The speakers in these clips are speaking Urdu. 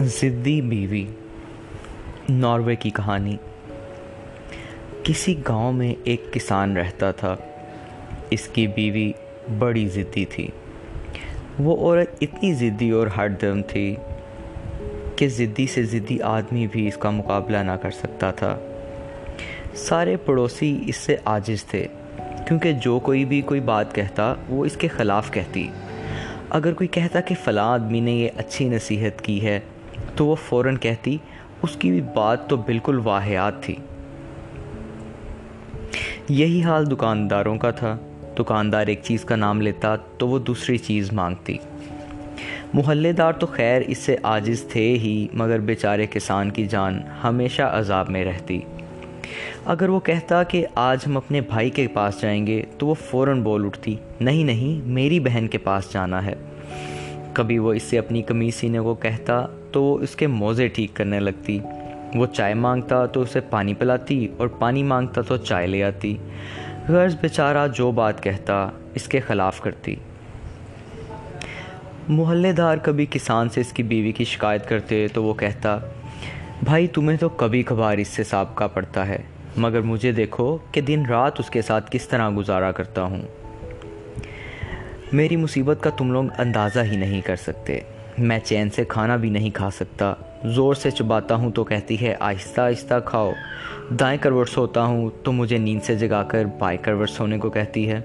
ضدی بیوی، ناروے کی کہانی۔ کسی گاؤں میں ایک کسان رہتا تھا۔ اس کی بیوی بڑی ضدی تھی۔ وہ عورت اتنی ضدی اور ہٹ درم تھی کہ ضدی سے ضدی آدمی بھی اس کا مقابلہ نہ کر سکتا تھا۔ سارے پڑوسی اس سے عاجز تھے، کیونکہ جو کوئی بھی کوئی بات کہتا، وہ اس کے خلاف کہتی۔ اگر کوئی کہتا کہ فلاں آدمی نے یہ اچھی نصیحت کی ہے تو وہ فوراً کہتی، اس کی بھی بات تو بالکل واحیات تھی۔ یہی حال دکانداروں کا تھا۔ دکاندار ایک چیز کا نام لیتا تو وہ دوسری چیز مانگتی۔ محلے دار تو خیر اس سے عاجز تھے ہی، مگر بیچارے کسان کی جان ہمیشہ عذاب میں رہتی۔ اگر وہ کہتا کہ آج ہم اپنے بھائی کے پاس جائیں گے تو وہ فوراً بول اٹھتی، نہیں نہیں، میری بہن کے پاس جانا ہے۔ کبھی وہ اس سے اپنی کمیز سینے کو کہتا تو وہ اس کے موزے ٹھیک کرنے لگتی۔ وہ چائے مانگتا تو اسے پانی پلاتی اور پانی مانگتا تو چائے لے آتی۔ غرض بیچارہ جو بات کہتا اس کے خلاف کرتی۔ محلے دار کبھی کسان سے اس کی بیوی کی شکایت کرتے تو وہ کہتا، بھائی تمہیں تو کبھی کبھار اس سے سابقہ پڑتا ہے، مگر مجھے دیکھو کہ دن رات اس کے ساتھ کس طرح گزارا کرتا ہوں۔ میری مصیبت کا تم لوگ اندازہ ہی نہیں کر سکتے۔ میں چین سے کھانا بھی نہیں کھا سکتا۔ زور سے چباتا ہوں تو کہتی ہے، آہستہ آہستہ کھاؤ۔ دائیں کروٹ سوتا ہوں تو مجھے نیند سے جگا کر بائیں کروٹ سونے کو کہتی ہے۔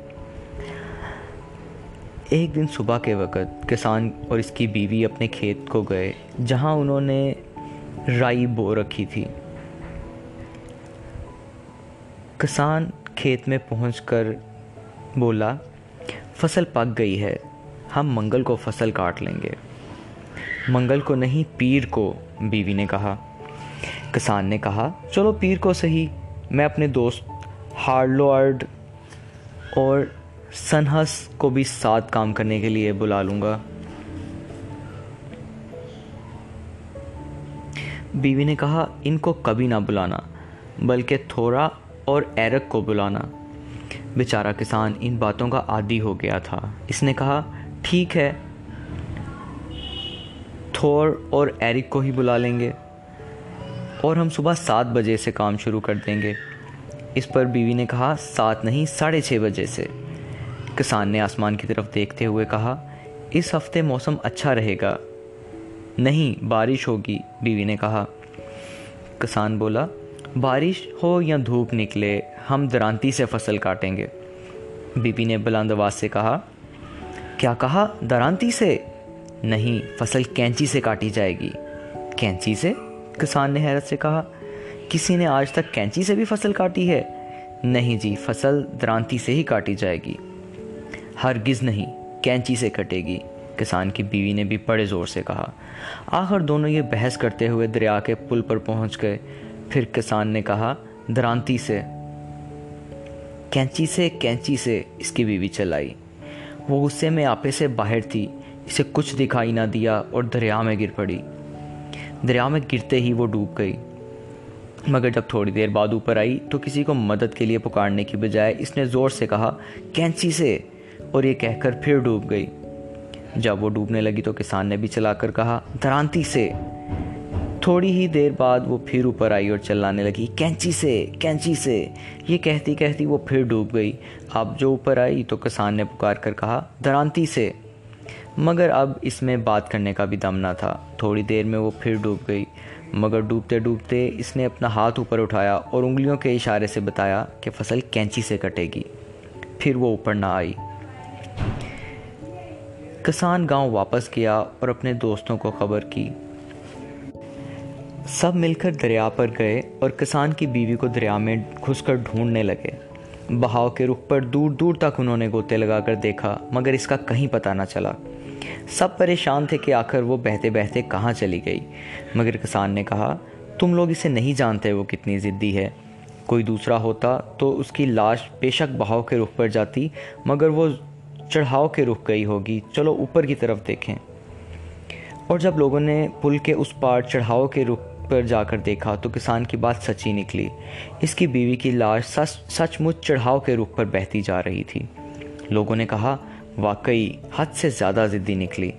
ایک دن صبح کے وقت کسان اور اس کی بیوی اپنے کھیت کو گئے، جہاں انہوں نے رائی بو رکھی تھی۔ کسان کھیت میں پہنچ کر بولا، فصل پک گئی ہے، ہم منگل کو فصل کاٹ لیں گے۔ منگل کو نہیں، پیر کو، بیوی نے کہا۔ کسان نے کہا، چلو پیر کو صحیح، میں اپنے دوست ہارلوارڈ اور سنہس کو بھی ساتھ کام کرنے کے لیے بلا لوں گا۔ بیوی نے کہا، ان کو کبھی نہ بلانا، بلکہ تھوڑا اور ایرک کو بلانا۔ بیچارہ کسان ان باتوں کا عادی ہو گیا تھا۔ اس نے کہا، ٹھیک ہے تھور اور ایرک کو ہی بلا لیں گے اور ہم صبح سات بجے سے کام شروع کر دیں گے۔ اس پر بیوی نے کہا، سات نہیں، ساڑھے چھ بجے سے۔ کسان نے آسمان کی طرف دیکھتے ہوئے کہا، اس ہفتے موسم اچھا رہے گا۔ نہیں، بارش ہوگی، بیوی نے کہا۔ کسان بولا، بارش ہو یا دھوپ نکلے، ہم درانتی سے فصل کاٹیں گے۔ بی بی نے بلند آواز سے کہا، کیا کہا؟ درانتی سے؟ نہیں، فصل کینچی سے کاٹی جائے گی۔ کینچی سے؟ کسان نے حیرت سے کہا، کسی نے آج تک کینچی سے بھی فصل کاٹی ہے؟ نہیں جی فصل درانتی سے ہی کاٹی جائے گی۔ ہرگز نہیں، کینچی سے کٹے گی۔ کسان کی بیوی نے بھی بڑے زور سے کہا۔ آخر دونوں یہ بحث کرتے ہوئے دریا کے پل پر پہنچ گئے۔ پھر کسان نے کہا، درانتی سے۔ کینچی سے کینچی سے، اس کی بیوی چلائی وہ غصے میں آپے سے باہر تھی۔ اسے کچھ دکھائی نہ دیا اور دریا میں گر پڑی۔ دریا میں گرتے ہی وہ ڈوب گئی۔ مگر جب تھوڑی دیر بعد اوپر آئی تو کسی کو مدد کے لیے پکارنے کی بجائے اس نے زور سے کہا، کینچی سے! اور یہ کہہ کر پھر ڈوب گئی۔ جب وہ ڈوبنے لگی تو کسان نے بھی چلا کر کہا، درانتی سے! تھوڑی ہی دیر بعد وہ پھر اوپر آئی اور چلانے لگی، کینچی سے! کینچی سے! یہ کہتی کہتی وہ پھر ڈوب گئی۔ اب جو اوپر آئی تو کسان نے پکار کر کہا، درانتی سے! مگر اب اس میں بات کرنے کا بھی دم نہ تھا۔ تھوڑی دیر میں وہ پھر ڈوب گئی، مگر ڈوبتے ڈوبتے اس نے اپنا ہاتھ اوپر اٹھایا اور انگلیوں کے اشارے سے بتایا کہ فصل کینچی سے کٹے گی۔ پھر وہ اوپر نہ آئی۔ کسان گاؤں واپس گیا اور اپنے دوستوں کو خبر کی۔ سب مل کر دریا پر گئے اور کسان کی بیوی کو دریا میں گھس کر ڈھونڈنے لگے۔ بہاؤ کے رخ پر دور دور تک انہوں نے گوتے لگا کر دیکھا، مگر اس کا کہیں پتہ نہ چلا۔ سب پریشان تھے کہ آخر وہ بہتے بہتے کہاں چلی گئی۔ مگر کسان نے کہا، تم لوگ اسے نہیں جانتے وہ کتنی ضدی ہے۔ کوئی دوسرا ہوتا تو اس کی لاش بے شک بہاؤ کے رخ پر جاتی، مگر وہ چڑھاؤ کے رخ گئی ہوگی۔ چلو اوپر کی طرف دیکھیں۔ اور جب لوگوں نے پل کے اس پار چڑھاؤ کے رخ پر جا کر دیکھا تو کسان کی بات سچی نکلی۔ اس کی بیوی کی لاش سچ سچ مچ چڑھاؤ کے رخ پر بہتی جا رہی تھی۔ لوگوں نے کہا، واقعی حد سے زیادہ ضدی نکلی۔